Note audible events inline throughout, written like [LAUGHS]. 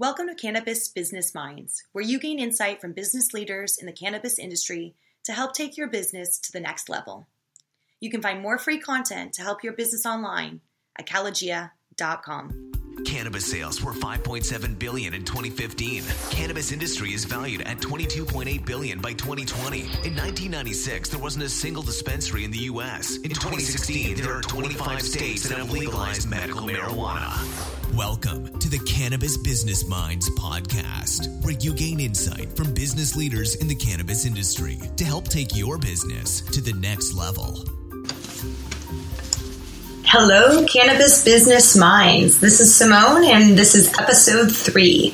Welcome to Cannabis Business Minds, where you gain insight from business leaders in the cannabis industry to help take your business to the next level. You can find more free content to help your business online at kalogia.com. Cannabis sales were 5.7 billion in 2015. Cannabis industry is valued at 22.8 billion by 2020. In 1996, there wasn't a single dispensary in the US. In 2016, there are 25 states that have legalized medical marijuana. Welcome to the Cannabis Business Minds podcast, where you gain insight from business leaders in the cannabis industry to help take your business to the next level. Hello, Cannabis Business Minds. This is Simone, and this is episode three.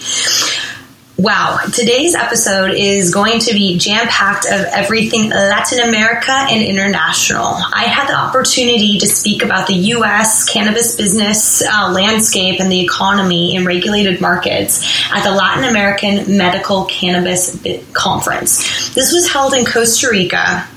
Wow, today's episode is going to be jam packed of everything Latin America and international. I had the opportunity to speak about the U.S. cannabis business uh, landscape and the economy in regulated markets at the Latin American Medical Cannabis Conference. This was held in Costa Rica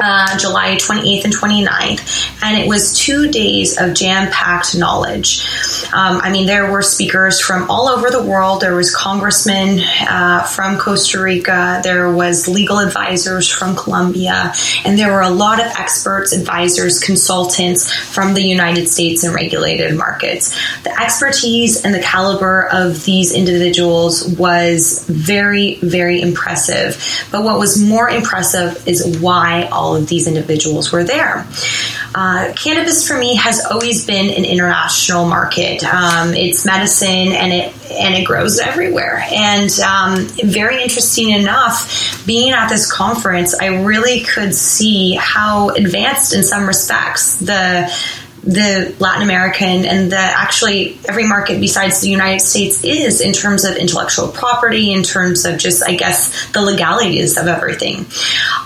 uh, July 28th and 29th, and it was two days of jam packed knowledge. Um, I mean, there were speakers from all over the world. There was congressmen uh, from Costa Rica. There was legal advisors from Colombia, and there were a lot of experts, advisors, consultants from the United States and regulated markets. The expertise and the caliber of these individuals was very, very impressive. But what was more impressive is why all all of these individuals were there. Uh, cannabis for me has always been an international market. Um, it's medicine and it and it grows everywhere. And um, very interesting enough, being at this conference, I really could see how advanced in some respects the the Latin American and the actually every market besides the United States is in terms of intellectual property, in terms of just, I guess, the legalities of everything.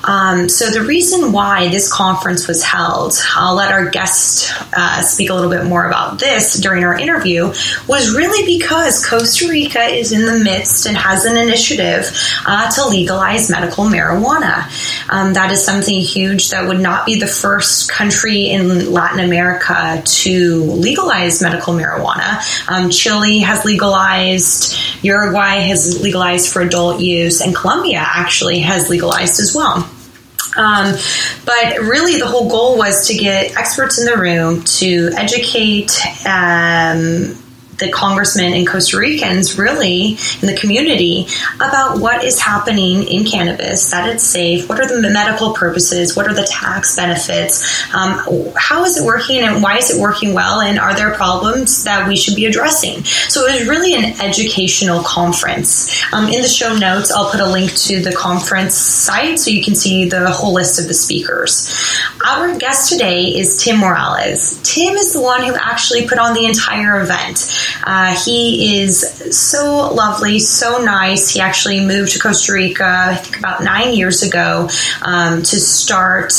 Um, so the reason why this conference was held, I'll let our guest uh, speak a little bit more about this during our interview, was really because Costa Rica is in the midst and has an initiative uh, to legalize medical marijuana. Um, that is something huge that would not be the first country in Latin America to legalize medical marijuana. Um, Chile has legalized, Uruguay has legalized for adult use, and Colombia actually has legalized as well. Um, but really, the whole goal was to get experts in the room to educate um, the congressmen and Costa Ricans really in the community about what is happening in cannabis, that it's safe, what are the medical purposes, what are the tax benefits, um, how is it working and why is it working well, and are there problems that we should be addressing? So it was really an educational conference. Um, in the show notes, I'll put a link to the conference site so you can see the whole list of the speakers. Our guest today is Tim Morales. Tim is the one who actually put on the entire event. Uh, he is so lovely, so nice. He actually moved to Costa Rica, I think about nine years ago, um, to start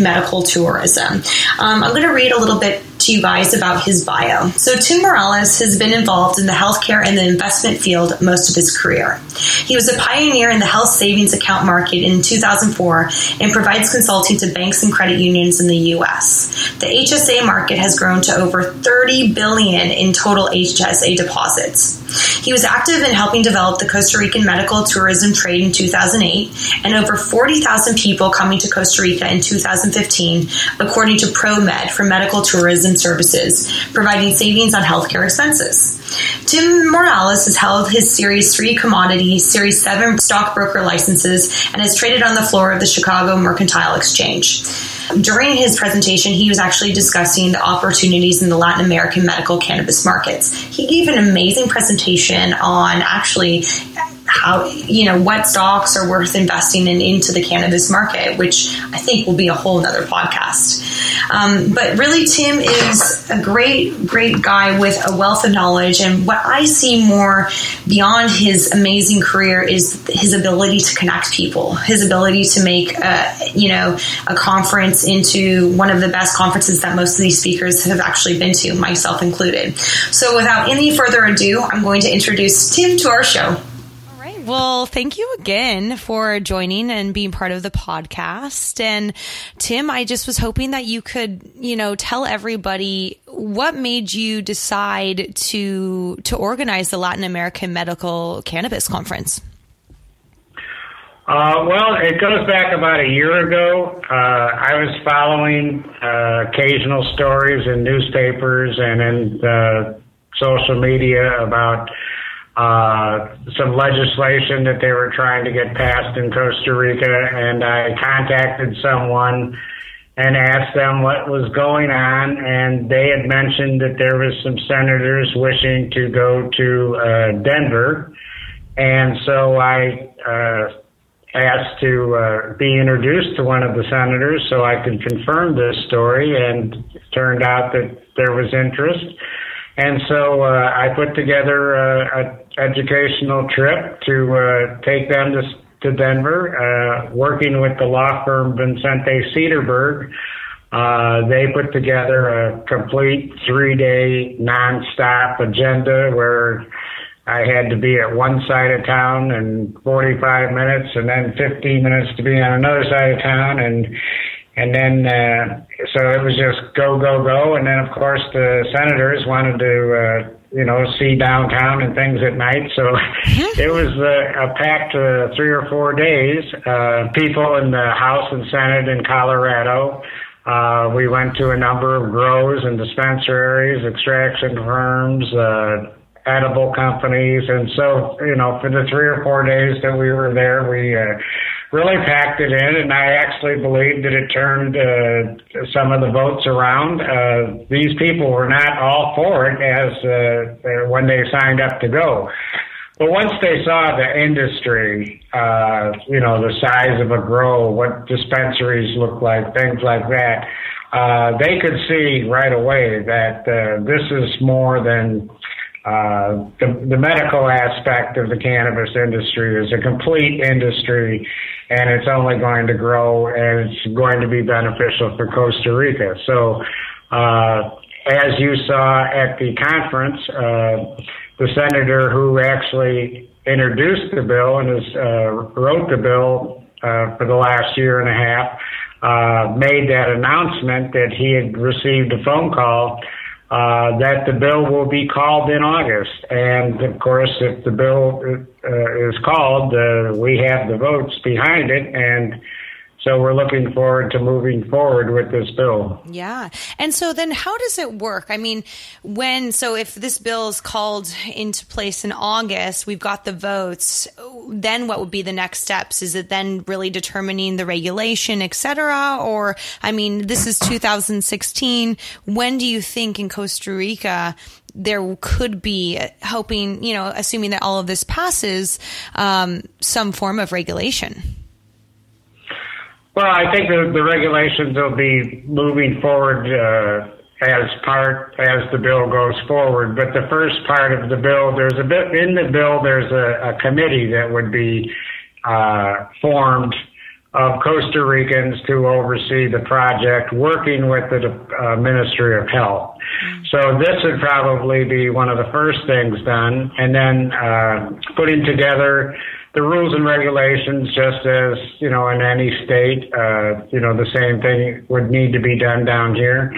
medical tourism. Um, I'm going to read a little bit to you guys about his bio. So, Tim Morales has been involved in the healthcare and the investment field most of his career. He was a pioneer in the health savings account market in 2004 and provides consulting to banks and credit unions in the U.S. The HSA market has grown to over 30 billion in total HSA deposits. He was active in helping develop the Costa Rican medical tourism trade in 2008 and over 40,000 people coming to Costa Rica in 2015, according to ProMed for medical tourism services, providing savings on healthcare expenses. Tim Morales has held his Series 3 commodity, Series 7 stockbroker licenses, and has traded on the floor of the Chicago Mercantile Exchange. During his presentation, he was actually discussing the opportunities in the Latin American medical cannabis markets. He gave an amazing presentation on actually how you know what stocks are worth investing in into the cannabis market, which I think will be a whole other podcast. Um, but really, Tim is a great, great guy with a wealth of knowledge, and what I see more beyond his amazing career is his ability to connect people, his ability to make a, you know a conference into one of the best conferences that most of these speakers have actually been to, myself included. So, without any further ado, I'm going to introduce Tim to our show. Well, thank you again for joining and being part of the podcast. And Tim, I just was hoping that you could, you know, tell everybody what made you decide to to organize the Latin American Medical Cannabis Conference. Uh, well, it goes back about a year ago. Uh, I was following uh, occasional stories in newspapers and in uh, social media about uh, some legislation that they were trying to get passed in Costa Rica, and I contacted someone and asked them what was going on, and they had mentioned that there was some senators wishing to go to uh, Denver, and so I uh, asked to uh, be introduced to one of the senators so I could confirm this story, and it turned out that there was interest. And so uh, I put together an educational trip to uh, take them to, to Denver, uh, working with the law firm Vicente Sederberg. Uh, they put together a complete three-day nonstop agenda where I had to be at one side of town in 45 minutes and then 15 minutes to be on another side of town and and then uh, so it was just go go go. And then of course the senators wanted to uh, you know see downtown and things at night. So [LAUGHS] it was uh, a packed uh, three or four days. Uh, people in the house and senate in colorado uh, we went to a number of grows and dispensaries extraction firms uh, edible companies. And so, you know, for the three or four days that we were there, we uh, really packed it in. And I actually believe that it turned uh, some of the votes around. Uh, these people were not all for it as uh, when they signed up to go. But once they saw the industry, uh, you know, the size of a grow, what dispensaries look like, things like that, uh, they could see right away that uh, this is more than uh, the, the medical aspect of the cannabis industry is a complete industry and it's only going to grow and it's going to be beneficial for Costa Rica. So, uh, as you saw at the conference, uh, the senator who actually introduced the bill and has, uh, wrote the bill uh, for the last year and a half uh, made that announcement that he had received a phone call uh, that the bill will be called in August. And of course, if the bill uh, is called, uh, we have the votes behind it, and so we're looking forward to moving forward with this bill. Yeah. And so then how does it work? I mean, when, so if this bill is called into place in August, we've got the votes, then what would be the next steps? Is it then really determining the regulation, et cetera? Or, I mean, this is 2016. When do you think in Costa Rica there could be hoping, you know, assuming that all of this passes, um, some form of regulation? Well, I think the, the regulations will be moving forward uh, as part as the bill goes forward. But the first part of the bill, there's a bit in the bill. There's a, a committee that would be uh, formed of Costa Ricans to oversee the project, working with the uh, Ministry of Health. So this would probably be one of the first things done, and then uh, putting together the rules and regulations, just as you know in any state, uh, you know the same thing would need to be done down here.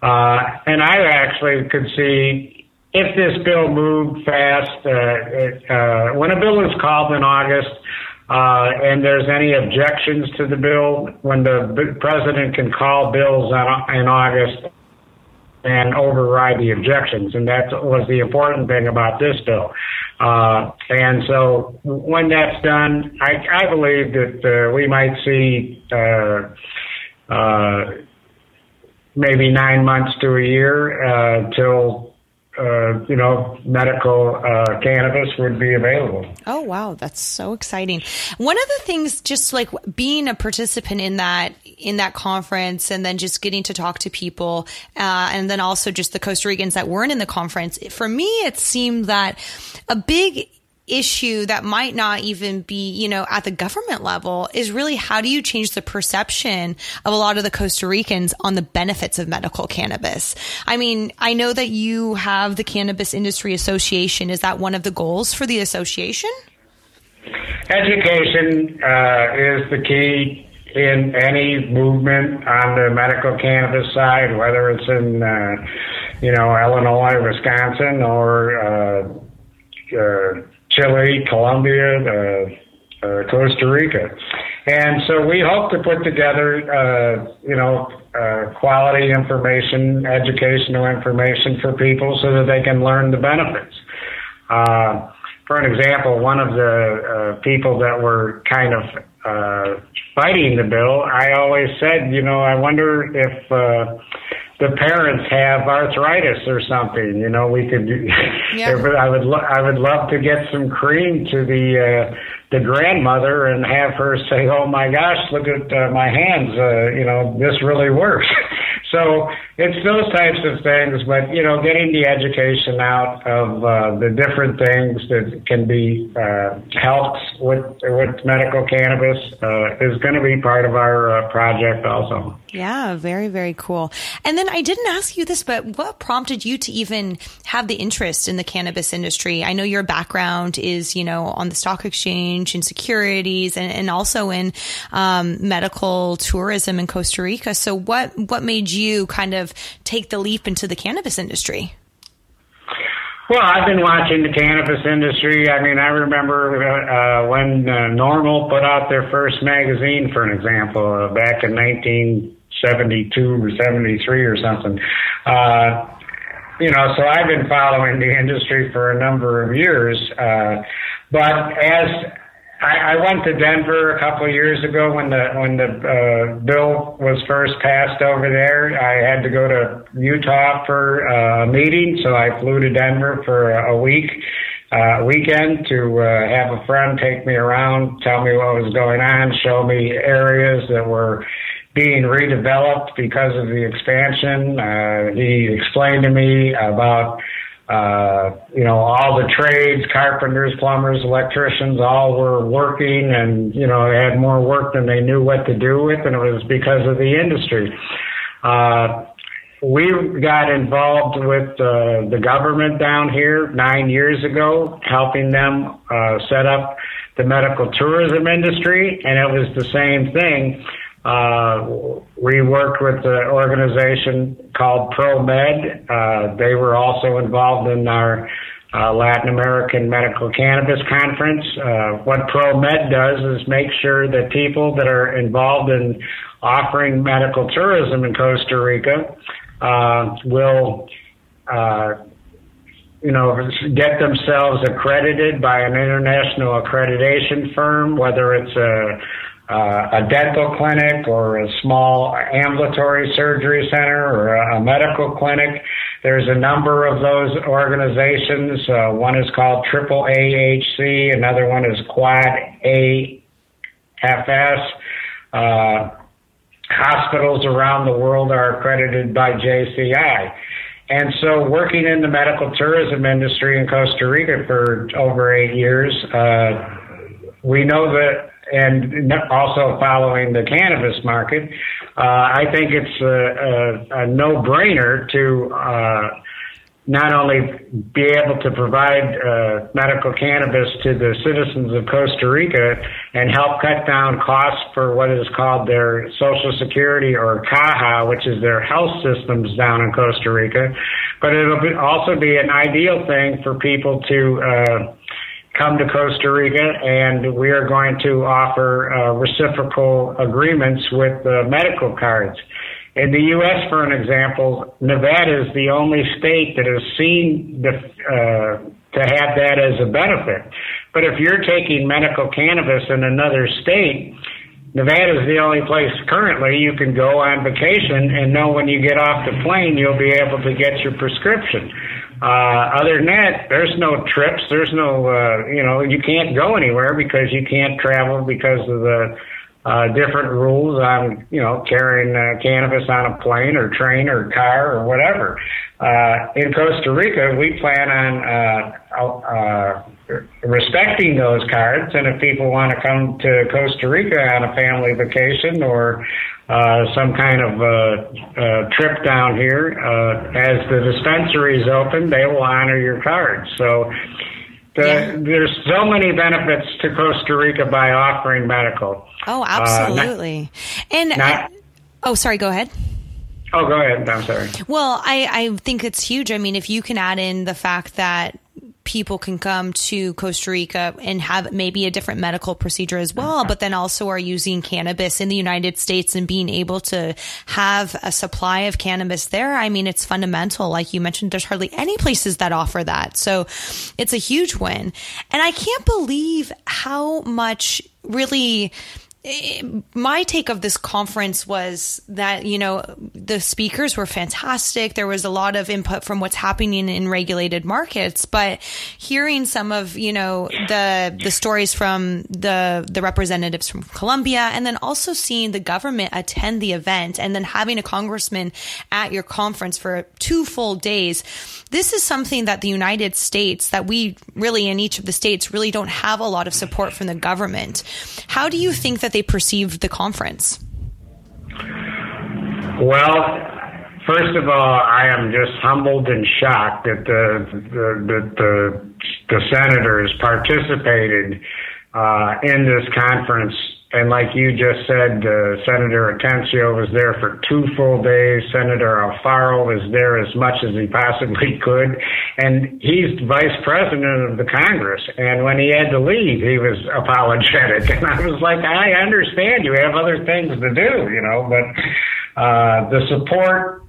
Uh, and I actually could see if this bill moved fast. Uh, it, uh, when a bill is called in August, uh, and there's any objections to the bill, when the president can call bills on, in August and override the objections. And that was the important thing about this bill. Uh, and so when that's done, I, I believe that uh, we might see uh, uh, maybe nine months to a year uh, till uh, you know, medical uh, cannabis would be available. Oh wow, that's so exciting! One of the things, just like being a participant in that in that conference, and then just getting to talk to people, uh, and then also just the Costa Ricans that weren't in the conference. For me, it seemed that a big issue that might not even be, you know, at the government level is really how do you change the perception of a lot of the Costa Ricans on the benefits of medical cannabis? I mean, I know that you have the Cannabis Industry Association. Is that one of the goals for the association? Education uh, is the key in any movement on the medical cannabis side, whether it's in, uh, you know, Illinois, Wisconsin, or uh, uh, Chile, Colombia, uh, uh, Costa Rica. And so we hope to put together, uh, you know, quality information, educational information for people so that they can learn the benefits. For an example, one of the people that were kind of fighting the bill, I always said, you know, I wonder if the parents have arthritis or something. You know, we could. Yeah. [LAUGHS] I would. Lo- I would love to get some cream to the uh, the grandmother and have her say, "Oh my gosh, look at uh, my hands. Uh, you know, this really works." [LAUGHS] so it's those types of things, but you know, getting the education out of uh, the different things that can be uh, helped with with medical cannabis uh, is going to be part of our uh, project also. Yeah, very very cool. And then I didn't ask you this, but what prompted you to even have the interest in the cannabis industry? I know your background is you know on the stock exchange and securities, and, and also in um, medical tourism in Costa Rica. So what what made you kind of take the leap into the cannabis industry? Well, I've been watching the cannabis industry. I mean, I remember uh, when uh, NORML put out their first magazine, for an example, uh, back in 1972 or 73 or something. Uh, you know, so I've been following the industry for a number of years. Uh, but as I, I went to Denver a couple of years ago when the when the uh, bill was first passed over there. I had to go to Utah for uh, a meeting, so I flew to Denver for a week uh, weekend to uh, have a friend take me around, tell me what was going on, show me areas that were being redeveloped because of the expansion. Uh, he explained to me about uh, you know, all the trades, carpenters, plumbers, electricians, all were working and, you know, had more work than they knew what to do with, and it was because of the industry. Uh, we got involved with uh, the government down here nine years ago, helping them uh, set up the medical tourism industry, and it was the same thing. Uh, we worked with an organization called ProMed. Uh, they were also involved in our uh, Latin American Medical Cannabis Conference. Uh, what ProMed does is make sure that people that are involved in offering medical tourism in Costa Rica uh, will uh, you know, get themselves accredited by an international accreditation firm, whether it's a uh, a dental clinic or a small ambulatory surgery center or a, a medical clinic. There's a number of those organizations. Uh, one is called Triple AHC, another one is Quad AFS. Uh, hospitals around the world are accredited by JCI. And so, working in the medical tourism industry in Costa Rica for over eight years, uh, we know that and also following the cannabis market, uh, I think it's a, a, a no-brainer to uh, not only be able to provide uh, medical cannabis to the citizens of Costa Rica and help cut down costs for what is called their Social Security or Caja, which is their health systems down in Costa Rica, but it'll be, also be an ideal thing for people to uh, come to Costa Rica, and we are going to offer uh, reciprocal agreements with medical cards. In the U.S., for an example, Nevada is the only state that has seen the, uh, to have that as a benefit. But if you're taking medical cannabis in another state, Nevada is the only place currently you can go on vacation and know when you get off the plane you'll be able to get your prescription. Uh, other than that, there's no trips. There's no, uh, you know, you can't go anywhere because you can't travel because of the uh, different rules on, you know, carrying uh, cannabis on a plane or train or car or whatever. Uh, in Costa Rica, we plan on uh, uh, respecting those cards, and if people want to come to Costa Rica on a family vacation or uh, some kind of uh, uh, trip down here. Uh, as the dispensary is open, they will honor your card. So The, yeah. There's so many benefits to Costa Rica by offering medical. Oh, absolutely. Not, and not, oh, sorry. Go ahead. Oh, go ahead. I'm sorry. Well, I, I think it's huge. I mean, if you can add in the fact that people can come to Costa Rica and have maybe a different medical procedure as well, but then also are using cannabis in the United States and being able to have a supply of cannabis there. I mean, it's fundamental. Like you mentioned, there's hardly any places that offer that. So it's a huge win. And I can't believe how much really Eh, my take of this conference was that you know the speakers were fantastic. There was a lot of input from what's happening in regulated markets but hearing some of you know the the stories from the the representatives from Colombia and then also seeing the government attend the event and then having a congressman at your conference for two full days this is something that the United States that we really in each of the states really don't have a lot of support from the government. How do you think that they perceived the conference? Well, first of all, I am just humbled and shocked that the the the, the, the senators participated uh, in this conference and like you just said, uh, Senator Atencio was there for two full days. Senator Alfaro was there as much as he possibly [LAUGHS] could. And he's vice president of the Congress. And when he had to leave, he was apologetic. [LAUGHS] And I was like, I understand you have other things to do, you know, but uh, the support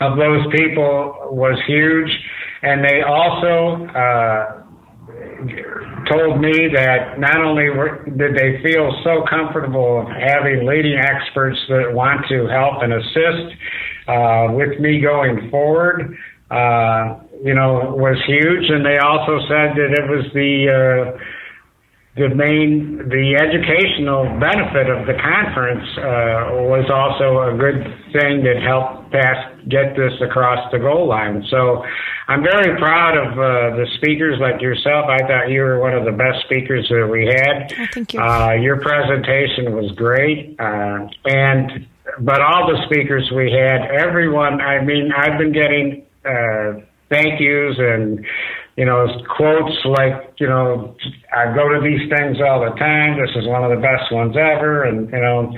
of those people was huge. And they also, uh, told me that not only were, did they feel so comfortable having leading experts that want to help and assist uh, with me going forward, uh, you know, was huge. And they also said that it was the uh, the main the educational benefit of the conference uh, was also a good thing that helped pass get this across the goal line. So I'm very proud of uh, the speakers like yourself. I thought you were one of the best speakers that we had. Oh, thank you. Uh, your presentation was great, uh, and but all the speakers we had, everyone. I mean, I've been getting uh, thank yous and you know quotes like you know I go to these things all the time. This is one of the best ones ever, and you know.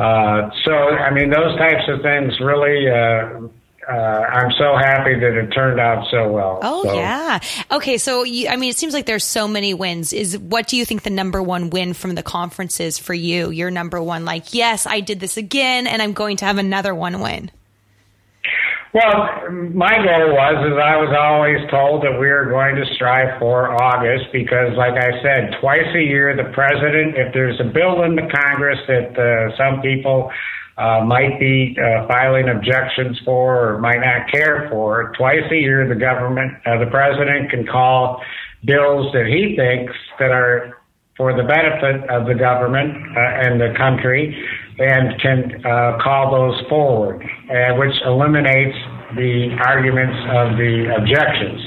Uh, so, I mean, those types of things really uh, uh, I'm so happy that it turned out so well. Oh so. yeah. Okay, so you, I mean, it seems like there's so many wins. Is what do you think the number one win from the conference is for you? Your number one, like, yes, I did this again, and I'm going to have another one win. Well, my goal was is I was always told that we were going to strive for August because, like I said, twice a year the president, if there's a bill in the Congress that uh, some people uh, might be uh, filing objections for or might not care for. Twice a year, the government, uh, the president can call bills that he thinks that are for the benefit of the government uh, and the country and can uh, call those forward, uh, which eliminates the arguments of the objections.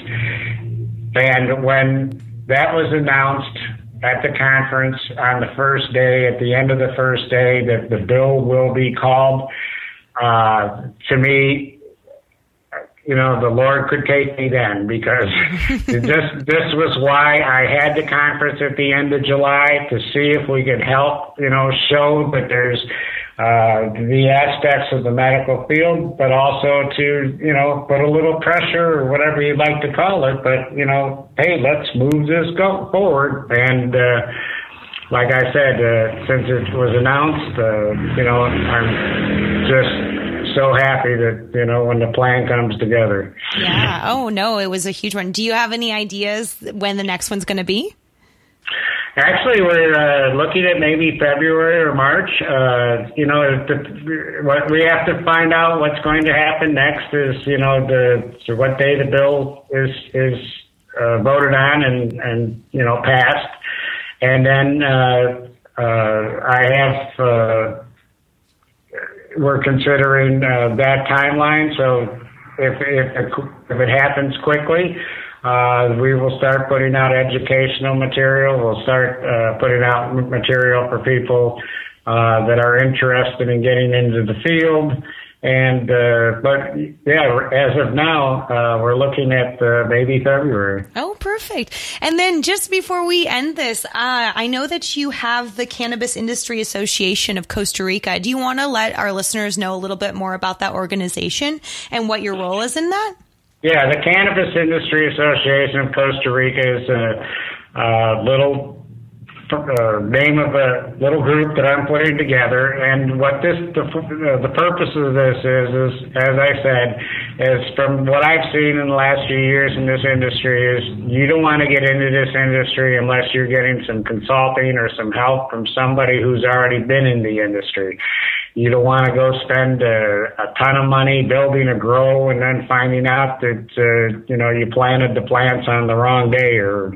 And when that was announced at the conference on the first day, at the end of the first day, that the bill will be called. Uh, to me, you know, the Lord could take me then because [LAUGHS] this this was why I had the conference at the end of July to see if we could help, you know, show that there's uh, the aspects of the medical field, but also to, you know, put a little pressure or whatever you'd like to call it. But, you know, hey, let's move this go forward. And, uh, like I said, uh, since it was announced, uh, you know, I'm just so happy that, you know, when the plan comes together. Yeah. Oh, no, it was a huge one. Do you have any ideas when the next one's going to be? Actually, we're uh, looking at maybe February or March. Uh, you know, the, what we have to find out what's going to happen next is, you know, the so what day the bill is is uh, voted on and and you know passed, and then uh, uh, I have uh, we're considering uh, that timeline. So if if if it happens quickly uh, we will start putting out educational material. We'll start uh, putting out material for people uh, that are interested in getting into the field. And uh, but yeah, as of now, uh, we're looking at uh, maybe February. Oh, perfect. And then just before we end this, uh, I know that you have the Cannabis Industry Association of Costa Rica. Do you want to let our listeners know a little bit more about that organization and what your role is in that? Yeah, the Cannabis Industry Association of Costa Rica is a, a little uh, name of a little group that I'm putting together. And what this the, the purpose of this is, is as I said, is from what I've seen in the last few years in this industry is you don't want to get into this industry unless you're getting some consulting or some help from somebody who's already been in the industry. You don't want to go spend a, a ton of money building a grow and then finding out that uh, you know you planted the plants on the wrong day or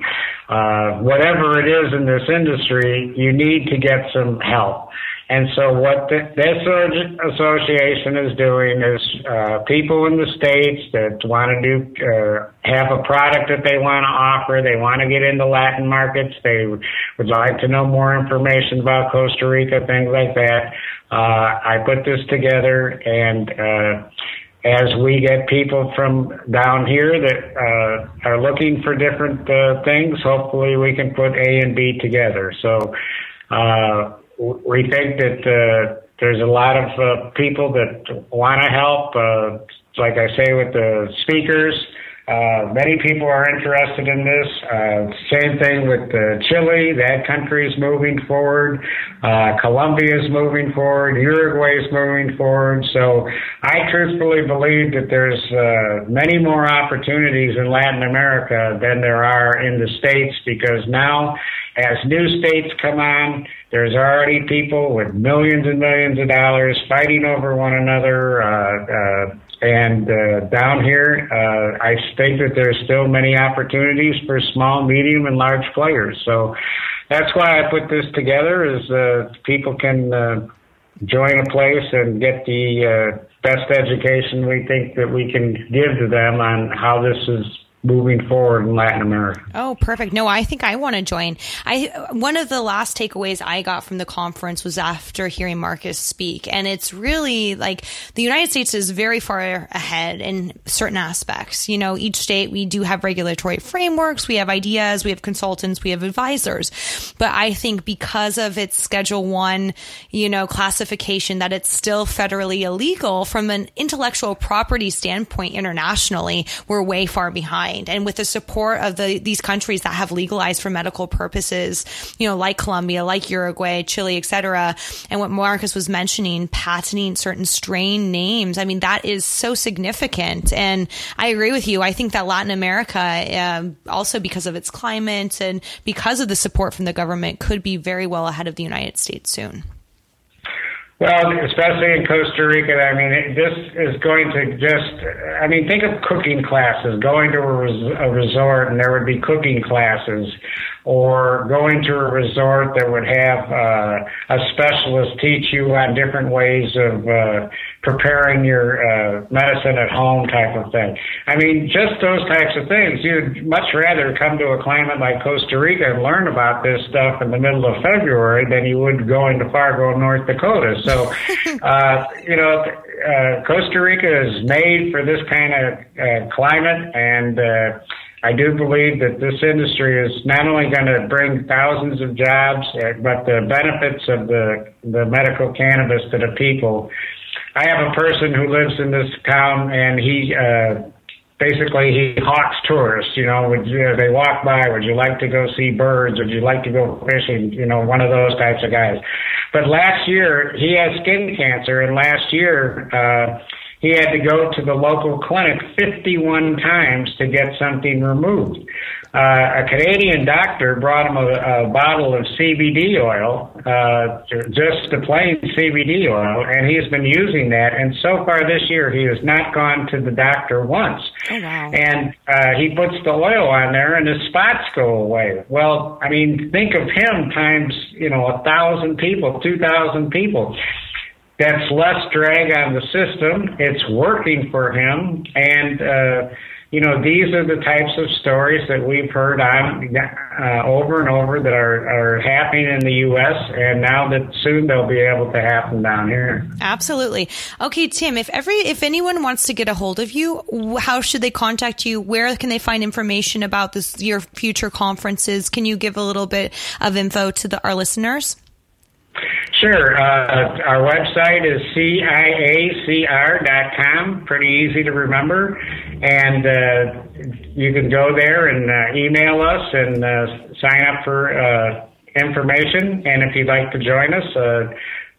uh, whatever it is in this industry. You need to get some help. And so what the, this association is doing is uh, people in the states that want to do uh, have a product that they want to offer. They want to get into Latin markets. They would like to know more information about Costa Rica, things like that. Uh, I put this together and, uh, as we get people from down here that uh, are looking for different uh, things, hopefully we can put A and B together. So uh, we think that uh, there's a lot of uh, people that want to help. Uh, like I say with the speakers, uh, many people are interested in this. Uh, same thing with uh, Chile. That country is moving forward. Uh, Colombia is moving forward. Uruguay is moving forward. So I truthfully believe that there's uh, many more opportunities in Latin America than there are in the States because now as new states come on, there's already people with millions and millions of dollars fighting over one another. And uh, down here, uh, I think that there's still many opportunities for small, medium, and large players. So that's why I put this together, is uh, people can uh, join a place and get the uh, best education we think that we can give to them on how this is moving forward in Latin America. Oh, perfect. No, I think I want to join. I one of the last takeaways I got from the conference was after hearing Marcus speak, and it's really like the United States is very far ahead in certain aspects. You know, each state we do have regulatory frameworks, we have ideas, we have consultants, we have advisors, but I think because of its Schedule One, you know, classification that it's still federally illegal from an intellectual property standpoint internationally, we're way far behind mind. And with the support of the, these countries that have legalized for medical purposes, you know, like Colombia, like Uruguay, Chile, etc. And what Marcus was mentioning, patenting certain strain names. I mean, that is so significant. And I agree with you. I think that Latin America, um, also because of its climate and because of the support from the government, could be very well ahead of the United States soon. Well, especially in Costa Rica, I mean, this is going to just, I mean, think of cooking classes, going to a, res- a resort and there would be cooking classes or going to a resort that would have uh, a specialist teach you on different ways of uh, preparing your uh, medicine at home type of thing. I mean, just those types of things. You'd much rather come to a climate like Costa Rica and learn about this stuff in the middle of February than you would going to Fargo, North Dakota. So, [LAUGHS] uh, you know, uh, Costa Rica is made for this kind of uh, climate and uh, I do believe that this industry is not only going to bring thousands of jobs, uh, but the benefits of the, the medical cannabis to the people. I have a person who lives in this town and he, uh, basically he hawks tourists, you know, would you, they walk by, would you like to go see birds? Would you like to go fishing? You know, one of those types of guys. But last year he had skin cancer and last year, uh, he had to go to the local clinic 51 times to get something removed. Uh, a Canadian doctor brought him a, a bottle of CBD oil, uh, just the plain CBD oil, and he's been using that. And so far this year, he has not gone to the doctor once. Oh, wow. And uh, he puts the oil on there, and his spots go away. Well, I mean, think of him times you know a thousand people, two thousand people that's less drag on the system. It's working for him, and uh, you know, these are the types of stories that we've heard on uh, over and over that are, are happening in the U.S. and now that soon they'll be able to happen down here. Absolutely. Okay, Tim. If every if anyone wants to get a hold of you, how should they contact you? Where can they find information about this your future conferences? Can you give a little bit of info to the, our listeners? Sure. Uh, our website is ciacr.com. Pretty easy to remember. And uh, you can go there and uh, email us and uh, sign up for uh, information. And if you'd like to join us, uh,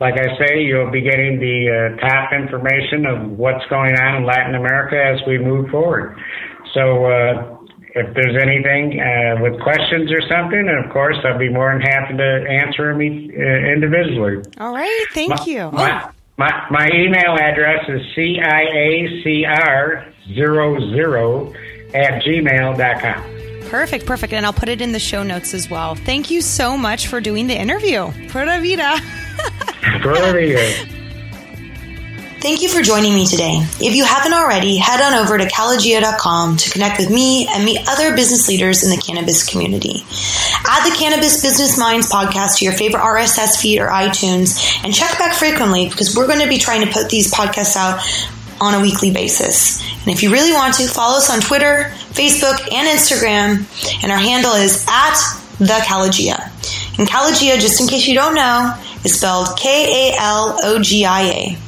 like I say, you'll be getting the top information of what's going on in Latin America as we move forward. So, if there's anything uh, with questions or something, and of course, I'd be more than happy to answer them uh, individually. All right, thank my, you. My, my, my, email address is ciacr00 at gmail.com. Perfect, perfect. And I'll put it in the show notes as well. Thank you so much for doing the interview. Pura vida. Pura vida. [LAUGHS] Thank you for joining me today. If you haven't already, head on over to kalogia.com to connect with me and meet other business leaders in the cannabis community. Add the Cannabis Business Minds podcast to your favorite RSS feed or iTunes and check back frequently because we're going to be trying to put these podcasts out on a weekly basis. And if you really want to, follow us on Twitter, Facebook, and Instagram. And our handle is at the Kalogia. And Kalogia, just in case you don't know, is spelled K A L O G I A.